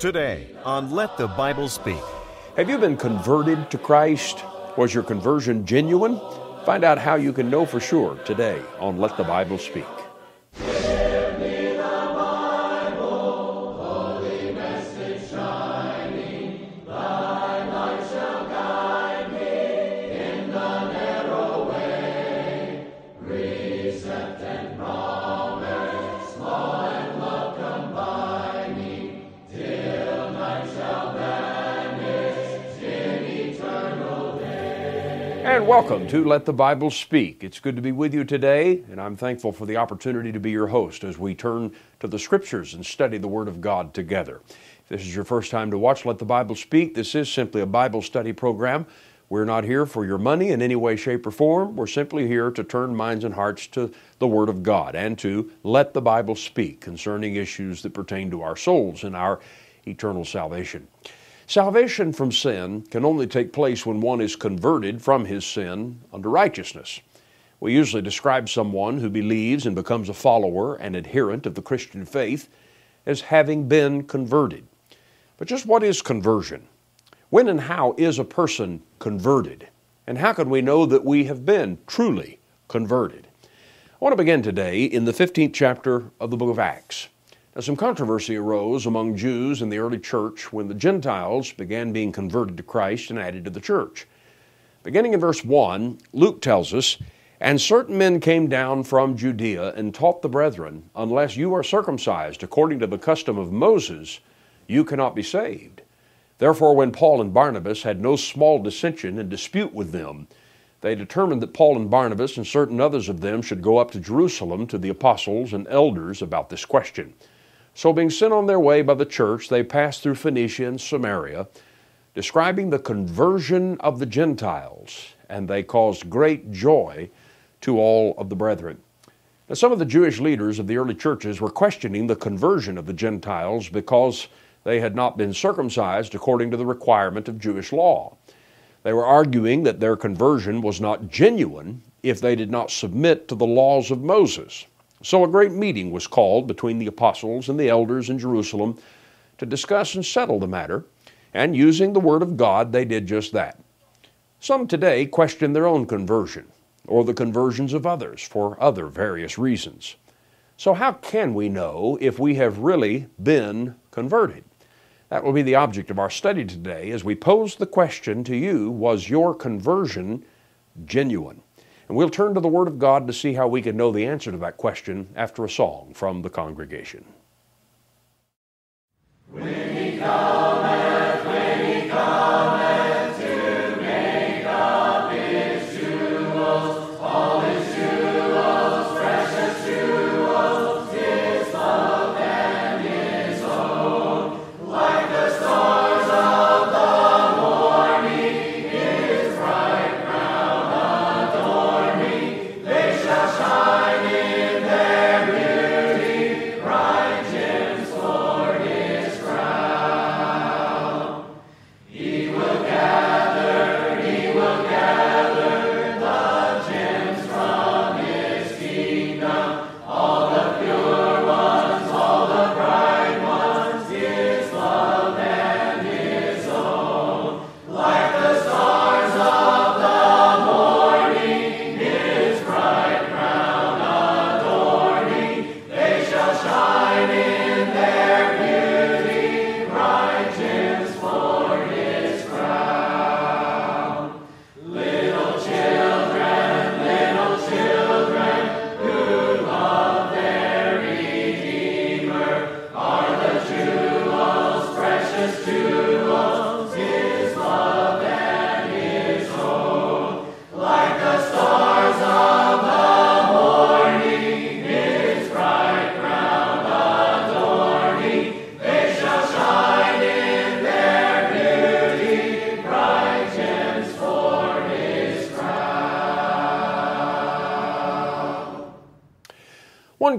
Today on Let the Bible Speak. Have you been converted to Christ? Was your conversion genuine? Find out how you can know for sure today on Let the Bible Speak. Welcome to Let the Bible Speak. It's good to be with you today, and I'm thankful for the opportunity to be your host as we turn to the Scriptures and study the Word of God together. If this is your first time to watch Let the Bible Speak, this is simply a Bible study program. We're not here for your money in any way, shape, or form. We're simply here to turn minds and hearts to the Word of God and to let the Bible speak concerning issues that pertain to our souls and our eternal salvation. Salvation from sin can only take place when one is converted from his sin unto righteousness. We usually describe someone who believes and becomes a follower and adherent of the Christian faith as having been converted. But just what is conversion? When and how is a person converted? And how can we know that we have been truly converted? I want to begin today in the 15th chapter of the book of Acts. Some controversy arose among Jews in the early church when the Gentiles began being converted to Christ and added to the church. Beginning in verse 1, Luke tells us, And certain men came down from Judea and taught the brethren, Unless you are circumcised according to the custom of Moses, you cannot be saved. Therefore, when Paul and Barnabas had no small dissension and dispute with them, they determined that Paul and Barnabas and certain others of them should go up to Jerusalem to the apostles and elders about this question. So, being sent on their way by the church, they passed through Phoenicia and Samaria, describing the conversion of the Gentiles, and they caused great joy to all of the brethren. Now, some of the Jewish leaders of the early churches were questioning the conversion of the Gentiles because they had not been circumcised according to the requirement of Jewish law. They were arguing that their conversion was not genuine if they did not submit to the laws of Moses. So a great meeting was called between the apostles and the elders in Jerusalem to discuss and settle the matter, and using the Word of God, they did just that. Some today question their own conversion or the conversions of others for other various reasons. So, how can we know if we have really been converted? That will be the object of our study today as we pose the question to you Was your conversion genuine? And we'll turn to the Word of God to see how we can know the answer to that question after a song from the congregation. When he cometh,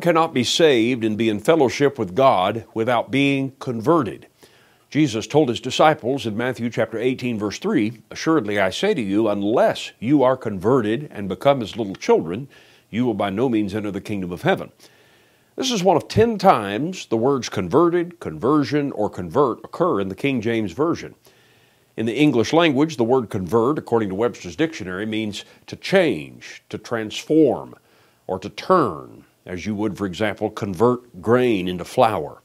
cannot be saved and be in fellowship with God without being converted. Jesus told his disciples in Matthew chapter 18 verse 3, "Assuredly I say to you, unless you are converted and become as little children, you will by no means enter the kingdom of heaven." This is one of ten times the words converted, conversion, or convert occur in the King James Version. In the English language, the word convert, according to Webster's dictionary, means to change, to transform, or to turn, as you would, for example, convert grain into flour.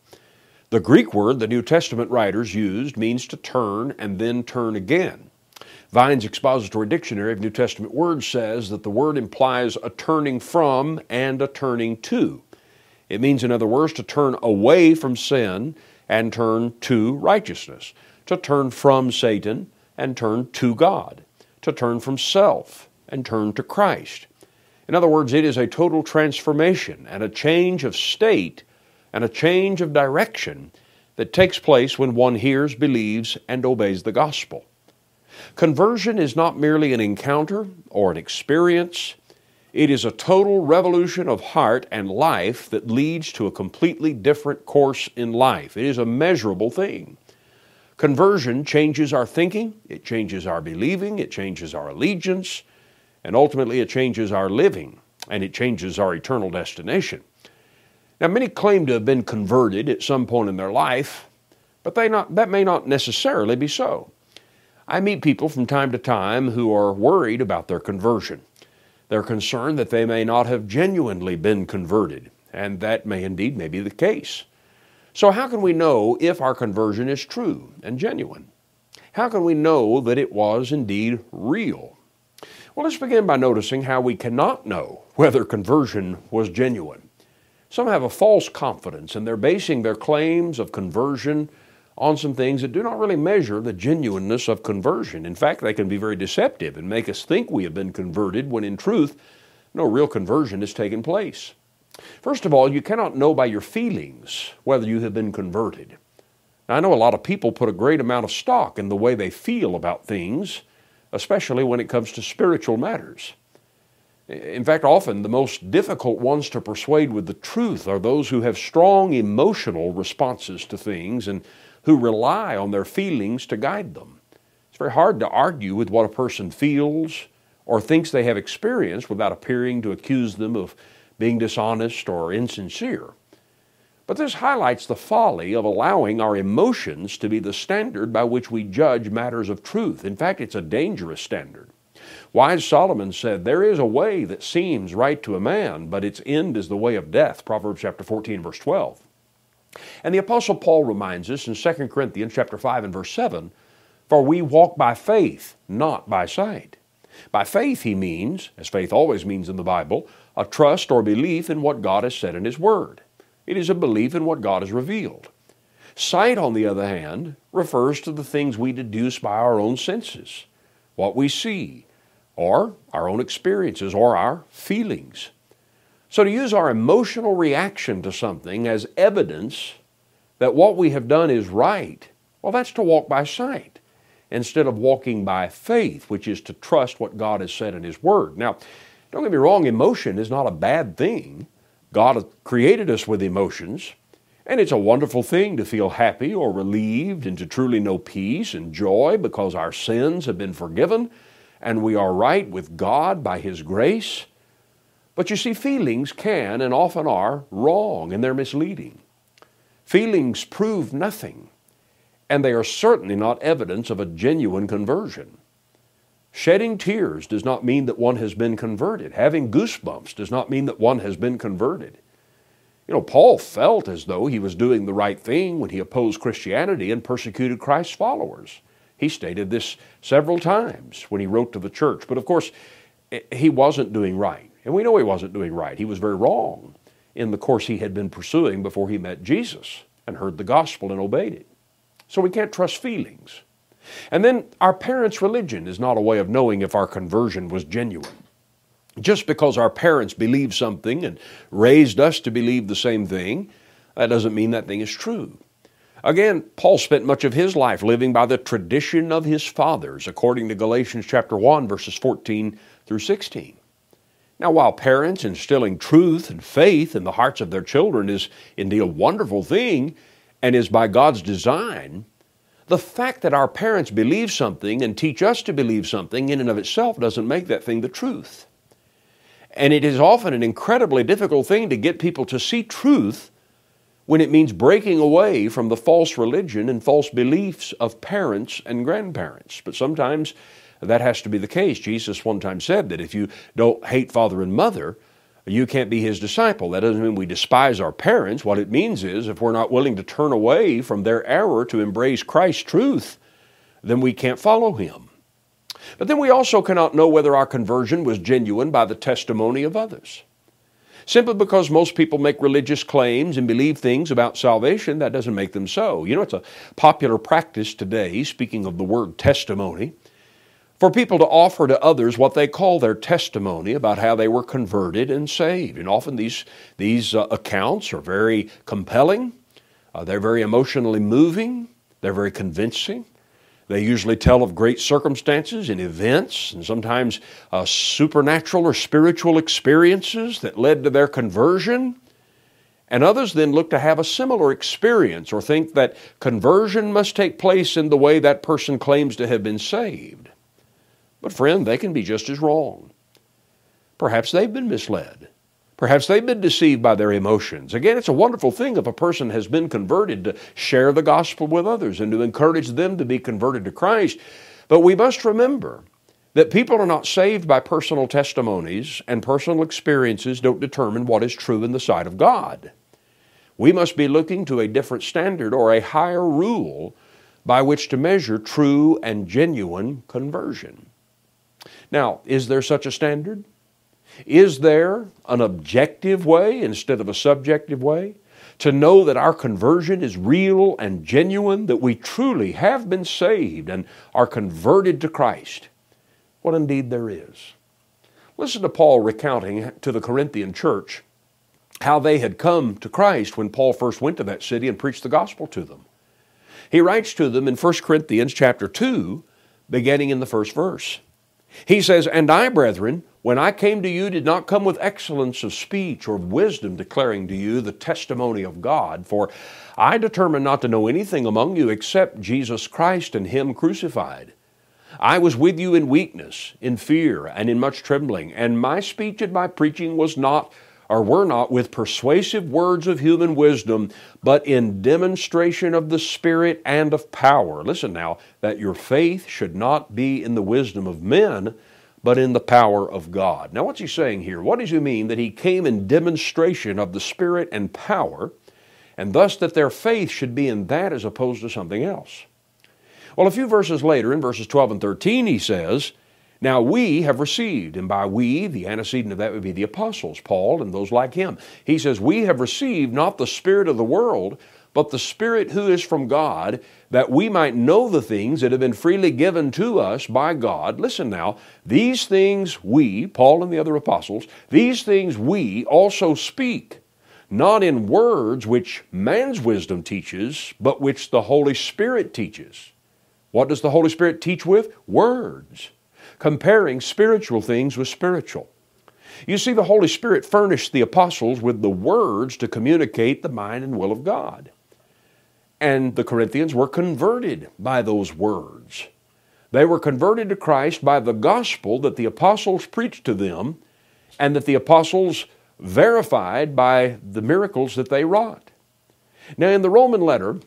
The Greek word the New Testament writers used means to turn and then turn again. Vine's Expository Dictionary of New Testament Words says that the word implies a turning from and a turning to. It means, in other words, to turn away from sin and turn to righteousness, to turn from Satan and turn to God, to turn from self and turn to Christ. In other words, it is a total transformation and a change of state and a change of direction that takes place when one hears, believes, and obeys the gospel. Conversion is not merely an encounter or an experience, it is a total revolution of heart and life that leads to a completely different course in life. It is a measurable thing. Conversion changes our thinking, it changes our believing, it changes our allegiance, and ultimately it changes our living, and it changes our eternal destination. Now, many claim to have been converted at some point in their life, but they not, that may not necessarily be so. I meet people from time to time who are worried about their conversion. They're concerned that they may not have genuinely been converted, and that may indeed may be the case. So, how can we know if our conversion is true and genuine? How can we know that it was indeed real? Well, let's begin by noticing how we cannot know whether conversion was genuine. Some have a false confidence, and they're basing their claims of conversion on some things that do not really measure the genuineness of conversion. In fact, they can be very deceptive and make us think we have been converted when in truth, no real conversion has taken place. First of all, you cannot know by your feelings whether you have been converted. Now, I know a lot of people put a great amount of stock in the way they feel about things, especially when it comes to spiritual matters. In fact, often the most difficult ones to persuade with the truth are those who have strong emotional responses to things and who rely on their feelings to guide them. It's very hard to argue with what a person feels or thinks they have experienced without appearing to accuse them of being dishonest or insincere. But this highlights the folly of allowing our emotions to be the standard by which we judge matters of truth. In fact, it's a dangerous standard. Wise Solomon said, There is a way that seems right to a man, but its end is the way of death. Proverbs chapter 14, verse 12. And the Apostle Paul reminds us in 2 Corinthians chapter 5 and verse 7, For we walk by faith, not by sight. By faith, he means, as faith always means in the Bible, a trust or belief in what God has said in His Word. It is a belief in what God has revealed. Sight, on the other hand, refers to the things we deduce by our own senses, what we see, or our own experiences, or our feelings. So, to use our emotional reaction to something as evidence that what we have done is right, well, that's to walk by sight instead of walking by faith, which is to trust what God has said in His Word. Now, don't get me wrong, emotion is not a bad thing. God created us with emotions, and it's a wonderful thing to feel happy or relieved and to truly know peace and joy because our sins have been forgiven and we are right with God by His grace. But you see, feelings can and often are wrong and they're misleading. Feelings prove nothing, and they are certainly not evidence of a genuine conversion. Shedding tears does not mean that one has been converted. Having goosebumps does not mean that one has been converted. You know, Paul felt as though he was doing the right thing when he opposed Christianity and persecuted Christ's followers. He stated this several times when he wrote to the church. But of course, eh, he wasn't doing right. And we know he wasn't doing right. He was very wrong in the course he had been pursuing before he met Jesus and heard the gospel and obeyed it. So we can't trust feelings. And then our parents' religion is not a way of knowing if our conversion was genuine. Just because our parents believe something and raised us to believe the same thing, that doesn't mean that thing is true. Again, Paul spent much of his life living by the tradition of his fathers, according to Galatians chapter 1 verses 14 through 16. Now, while parents instilling truth and faith in the hearts of their children is indeed a wonderful thing and is by God's design, the fact that our parents believe something and teach us to believe something in and of itself doesn't make that thing the truth. And it is often an incredibly difficult thing to get people to see truth when it means breaking away from the false religion and false beliefs of parents and grandparents. But sometimes that has to be the case. Jesus one time said that if you don't hate father and mother, you can't be his disciple. That doesn't mean we despise our parents. What it means is if we're not willing to turn away from their error to embrace Christ's truth, then we can't follow him. But then we also cannot know whether our conversion was genuine by the testimony of others. Simply because most people make religious claims and believe things about salvation, that doesn't make them so. You know, it's a popular practice today, speaking of the word testimony, for people to offer to others what they call their testimony about how they were converted and saved. And often these, these uh, accounts are very compelling, uh, they're very emotionally moving, they're very convincing. They usually tell of great circumstances and events, and sometimes uh, supernatural or spiritual experiences that led to their conversion. And others then look to have a similar experience or think that conversion must take place in the way that person claims to have been saved. But, friend, they can be just as wrong. Perhaps they've been misled. Perhaps they've been deceived by their emotions. Again, it's a wonderful thing if a person has been converted to share the gospel with others and to encourage them to be converted to Christ. But we must remember that people are not saved by personal testimonies, and personal experiences don't determine what is true in the sight of God. We must be looking to a different standard or a higher rule by which to measure true and genuine conversion. Now, is there such a standard? Is there an objective way instead of a subjective way to know that our conversion is real and genuine, that we truly have been saved and are converted to Christ? Well, indeed, there is. Listen to Paul recounting to the Corinthian church how they had come to Christ when Paul first went to that city and preached the gospel to them. He writes to them in 1 Corinthians chapter 2, beginning in the first verse. He says, And I, brethren, when I came to you, did not come with excellence of speech or of wisdom, declaring to you the testimony of God, for I determined not to know anything among you except Jesus Christ and Him crucified. I was with you in weakness, in fear, and in much trembling, and my speech and my preaching was not or were not with persuasive words of human wisdom, but in demonstration of the Spirit and of power. Listen now, that your faith should not be in the wisdom of men, but in the power of God. Now, what's he saying here? What does he mean that he came in demonstration of the Spirit and power, and thus that their faith should be in that as opposed to something else? Well, a few verses later, in verses 12 and 13, he says, now we have received, and by we, the antecedent of that would be the apostles, Paul and those like him. He says, We have received not the Spirit of the world, but the Spirit who is from God, that we might know the things that have been freely given to us by God. Listen now, these things we, Paul and the other apostles, these things we also speak, not in words which man's wisdom teaches, but which the Holy Spirit teaches. What does the Holy Spirit teach with? Words comparing spiritual things with spiritual. You see, the Holy Spirit furnished the apostles with the words to communicate the mind and will of God. And the Corinthians were converted by those words. They were converted to Christ by the gospel that the apostles preached to them and that the apostles verified by the miracles that they wrought. Now, in the Roman letter,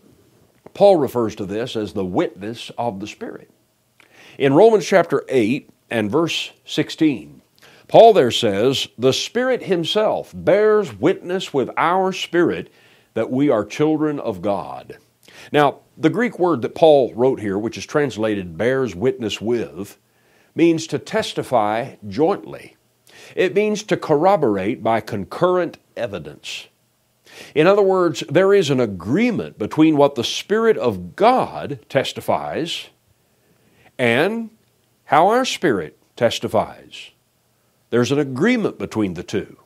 Paul refers to this as the witness of the Spirit. In Romans chapter 8 and verse 16, Paul there says, The Spirit Himself bears witness with our spirit that we are children of God. Now, the Greek word that Paul wrote here, which is translated bears witness with, means to testify jointly. It means to corroborate by concurrent evidence. In other words, there is an agreement between what the Spirit of God testifies and how our spirit testifies. There's an agreement between the two.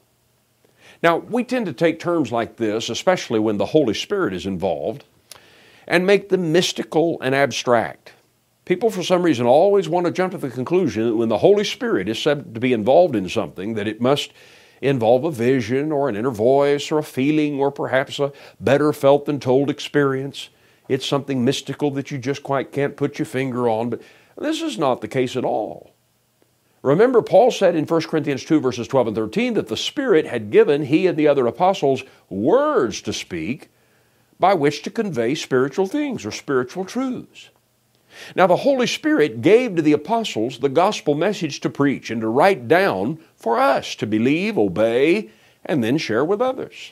Now, we tend to take terms like this, especially when the Holy Spirit is involved, and make them mystical and abstract. People, for some reason, always want to jump to the conclusion that when the Holy Spirit is said to be involved in something, that it must involve a vision or an inner voice or a feeling or perhaps a better felt than told experience. It's something mystical that you just quite can't put your finger on. But this is not the case at all. Remember, Paul said in 1 Corinthians 2, verses 12 and 13, that the Spirit had given he and the other apostles words to speak by which to convey spiritual things or spiritual truths. Now, the Holy Spirit gave to the apostles the gospel message to preach and to write down for us to believe, obey, and then share with others.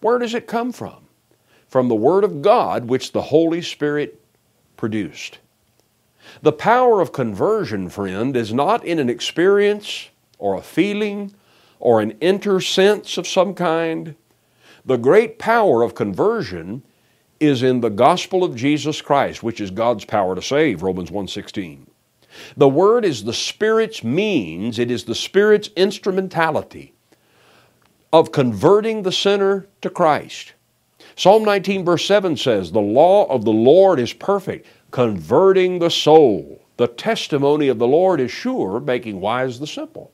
Where does it come from? From the Word of God, which the Holy Spirit produced. The power of conversion, friend, is not in an experience or a feeling or an inner sense of some kind. The great power of conversion is in the gospel of Jesus Christ, which is God's power to save, Romans 1:16. The word is the Spirit's means, it is the Spirit's instrumentality of converting the sinner to Christ. Psalm 19, verse 7 says, The law of the Lord is perfect, converting the soul. The testimony of the Lord is sure, making wise the simple.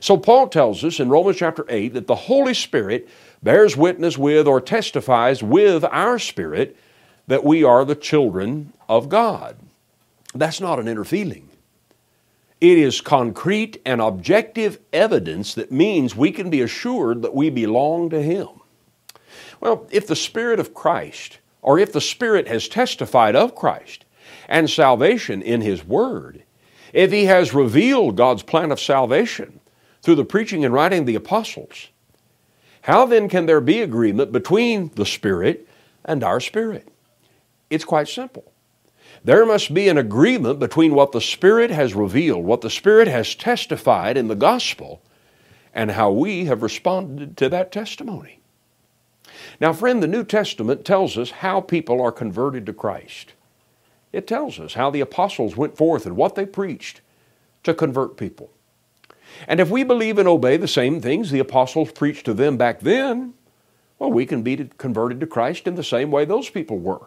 So Paul tells us in Romans chapter 8 that the Holy Spirit bears witness with or testifies with our spirit that we are the children of God. That's not an inner feeling. It is concrete and objective evidence that means we can be assured that we belong to Him. Well, if the Spirit of Christ, or if the Spirit has testified of Christ and salvation in His Word, if He has revealed God's plan of salvation through the preaching and writing of the apostles, how then can there be agreement between the Spirit and our spirit? It's quite simple. There must be an agreement between what the Spirit has revealed, what the Spirit has testified in the gospel, and how we have responded to that testimony. Now, friend, the New Testament tells us how people are converted to Christ. It tells us how the apostles went forth and what they preached to convert people. And if we believe and obey the same things the apostles preached to them back then, well, we can be converted to Christ in the same way those people were.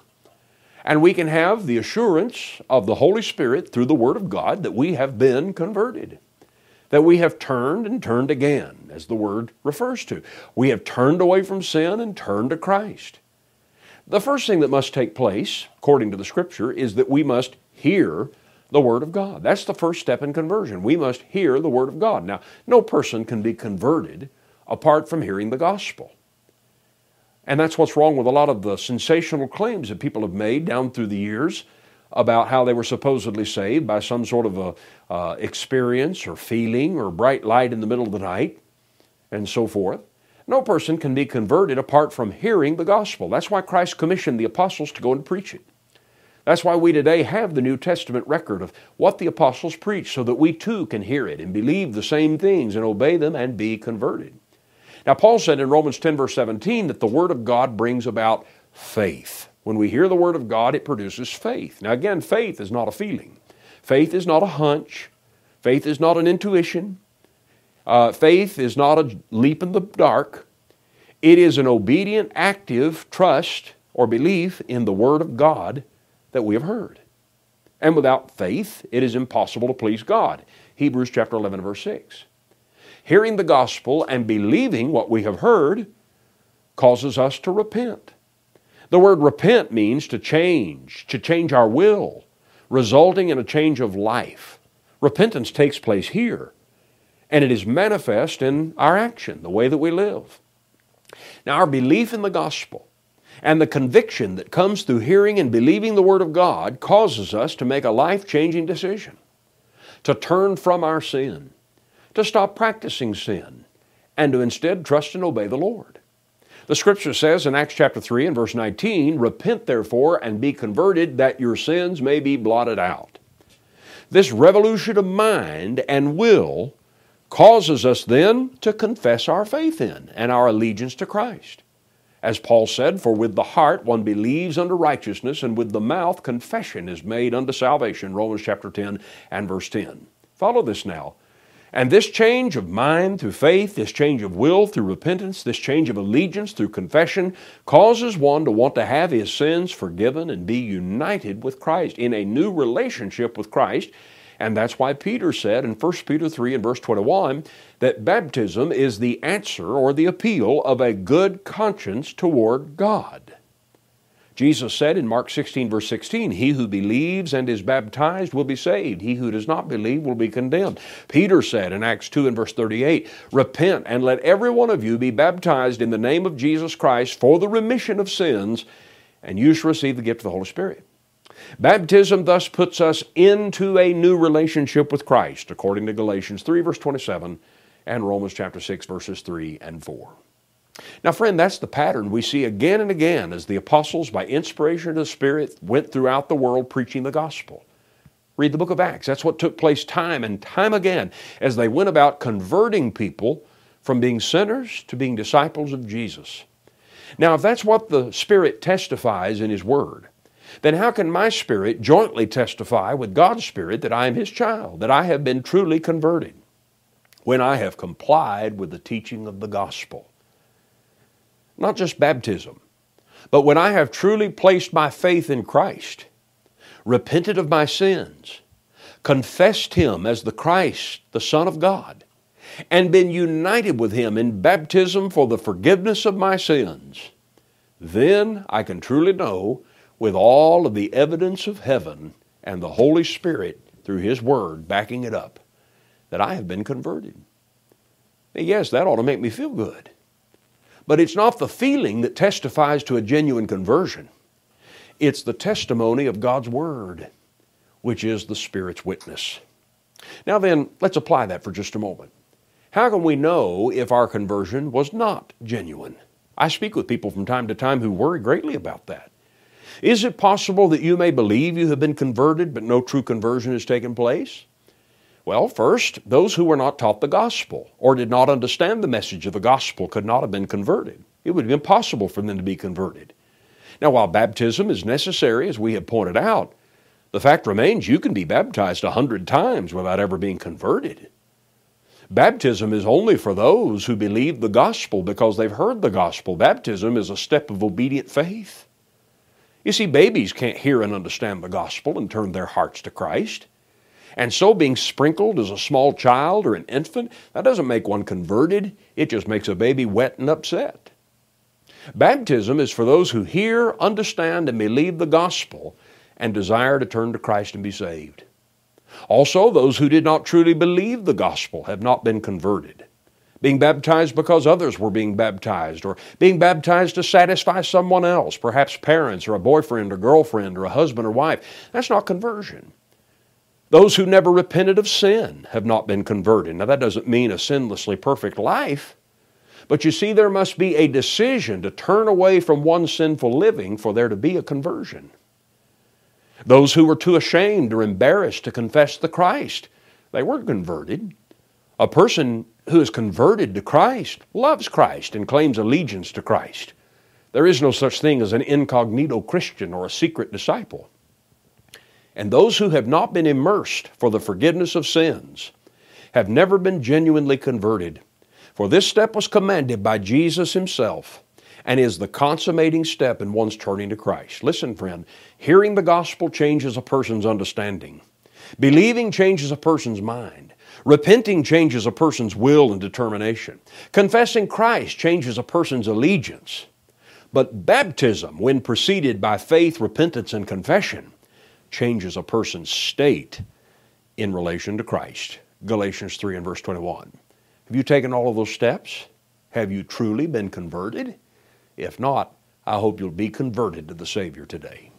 And we can have the assurance of the Holy Spirit through the Word of God that we have been converted, that we have turned and turned again, as the Word refers to. We have turned away from sin and turned to Christ. The first thing that must take place, according to the Scripture, is that we must hear the Word of God. That's the first step in conversion. We must hear the Word of God. Now, no person can be converted apart from hearing the gospel. And that's what's wrong with a lot of the sensational claims that people have made down through the years about how they were supposedly saved by some sort of a uh, experience or feeling or bright light in the middle of the night and so forth. No person can be converted apart from hearing the gospel. That's why Christ commissioned the apostles to go and preach it. That's why we today have the New Testament record of what the apostles preached so that we too can hear it and believe the same things and obey them and be converted. Now, Paul said in Romans 10, verse 17, that the Word of God brings about faith. When we hear the Word of God, it produces faith. Now, again, faith is not a feeling, faith is not a hunch, faith is not an intuition, uh, faith is not a leap in the dark. It is an obedient, active trust or belief in the Word of God that we have heard. And without faith, it is impossible to please God. Hebrews chapter 11, verse 6. Hearing the gospel and believing what we have heard causes us to repent. The word repent means to change, to change our will, resulting in a change of life. Repentance takes place here, and it is manifest in our action, the way that we live. Now, our belief in the gospel and the conviction that comes through hearing and believing the Word of God causes us to make a life changing decision, to turn from our sin, to stop practicing sin, and to instead trust and obey the Lord. The scripture says in Acts chapter 3 and verse 19, Repent therefore and be converted, that your sins may be blotted out. This revolution of mind and will causes us then to confess our faith in and our allegiance to Christ. As Paul said, For with the heart one believes unto righteousness, and with the mouth confession is made unto salvation. Romans chapter 10 and verse 10. Follow this now. And this change of mind through faith, this change of will through repentance, this change of allegiance through confession causes one to want to have his sins forgiven and be united with Christ in a new relationship with Christ and that's why Peter said in 1 Peter 3 and verse 21 that baptism is the answer or the appeal of a good conscience toward God. Jesus said in Mark 16, verse 16, He who believes and is baptized will be saved. He who does not believe will be condemned. Peter said in Acts 2 and verse 38, Repent and let every one of you be baptized in the name of Jesus Christ for the remission of sins, and you shall receive the gift of the Holy Spirit. Baptism thus puts us into a new relationship with Christ, according to Galatians 3, verse 27, and Romans chapter 6, verses 3 and 4. Now, friend, that's the pattern we see again and again as the apostles, by inspiration of the Spirit, went throughout the world preaching the gospel. Read the book of Acts. That's what took place time and time again as they went about converting people from being sinners to being disciples of Jesus. Now, if that's what the Spirit testifies in His Word, then how can my spirit jointly testify with God's Spirit that I am His child, that I have been truly converted, when I have complied with the teaching of the gospel? Not just baptism, but when I have truly placed my faith in Christ, repented of my sins, confessed Him as the Christ, the Son of God, and been united with Him in baptism for the forgiveness of my sins, then I can truly know, with all of the evidence of heaven and the Holy Spirit through His Word backing it up, that I have been converted. Yes, that ought to make me feel good. But it's not the feeling that testifies to a genuine conversion. It's the testimony of God's Word, which is the Spirit's witness. Now, then, let's apply that for just a moment. How can we know if our conversion was not genuine? I speak with people from time to time who worry greatly about that. Is it possible that you may believe you have been converted, but no true conversion has taken place? Well, first, those who were not taught the gospel or did not understand the message of the gospel could not have been converted. It would be impossible for them to be converted. Now, while baptism is necessary, as we have pointed out, the fact remains you can be baptized a hundred times without ever being converted. Baptism is only for those who believe the gospel because they've heard the gospel. Baptism is a step of obedient faith. You see, babies can't hear and understand the gospel and turn their hearts to Christ. And so, being sprinkled as a small child or an infant, that doesn't make one converted, it just makes a baby wet and upset. Baptism is for those who hear, understand, and believe the gospel and desire to turn to Christ and be saved. Also, those who did not truly believe the gospel have not been converted. Being baptized because others were being baptized, or being baptized to satisfy someone else, perhaps parents, or a boyfriend, or girlfriend, or a husband or wife, that's not conversion. Those who never repented of sin have not been converted. Now, that doesn't mean a sinlessly perfect life, but you see, there must be a decision to turn away from one sinful living for there to be a conversion. Those who were too ashamed or embarrassed to confess the Christ, they weren't converted. A person who is converted to Christ loves Christ and claims allegiance to Christ. There is no such thing as an incognito Christian or a secret disciple. And those who have not been immersed for the forgiveness of sins have never been genuinely converted. For this step was commanded by Jesus Himself and is the consummating step in one's turning to Christ. Listen, friend, hearing the gospel changes a person's understanding. Believing changes a person's mind. Repenting changes a person's will and determination. Confessing Christ changes a person's allegiance. But baptism, when preceded by faith, repentance, and confession, changes a person's state in relation to Christ. Galatians 3 and verse 21. Have you taken all of those steps? Have you truly been converted? If not, I hope you'll be converted to the Savior today.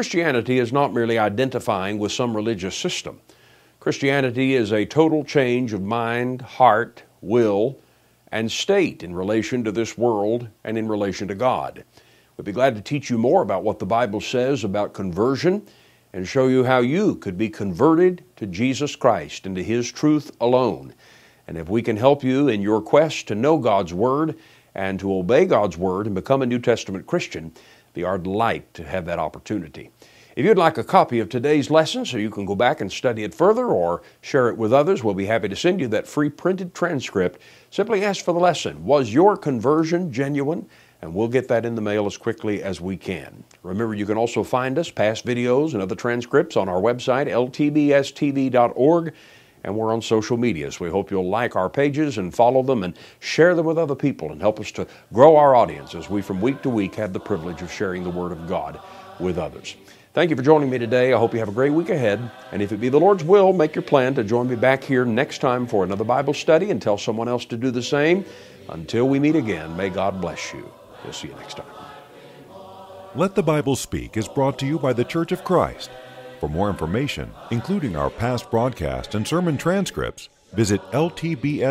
Christianity is not merely identifying with some religious system. Christianity is a total change of mind, heart, will, and state in relation to this world and in relation to God. We'd be glad to teach you more about what the Bible says about conversion and show you how you could be converted to Jesus Christ and to His truth alone. And if we can help you in your quest to know God's Word and to obey God's Word and become a New Testament Christian, our delight to have that opportunity. If you'd like a copy of today's lesson so you can go back and study it further or share it with others, we'll be happy to send you that free printed transcript. Simply ask for the lesson Was your conversion genuine? And we'll get that in the mail as quickly as we can. Remember, you can also find us, past videos, and other transcripts on our website, ltbstv.org and we're on social media. So we hope you'll like our pages and follow them and share them with other people and help us to grow our audience as we from week to week have the privilege of sharing the Word of God with others. Thank you for joining me today. I hope you have a great week ahead. And if it be the Lord's will, make your plan to join me back here next time for another Bible study and tell someone else to do the same. Until we meet again, may God bless you. We'll see you next time. Let the Bible Speak is brought to you by the Church of Christ. For more information, including our past broadcast and sermon transcripts, visit ltbstv.org.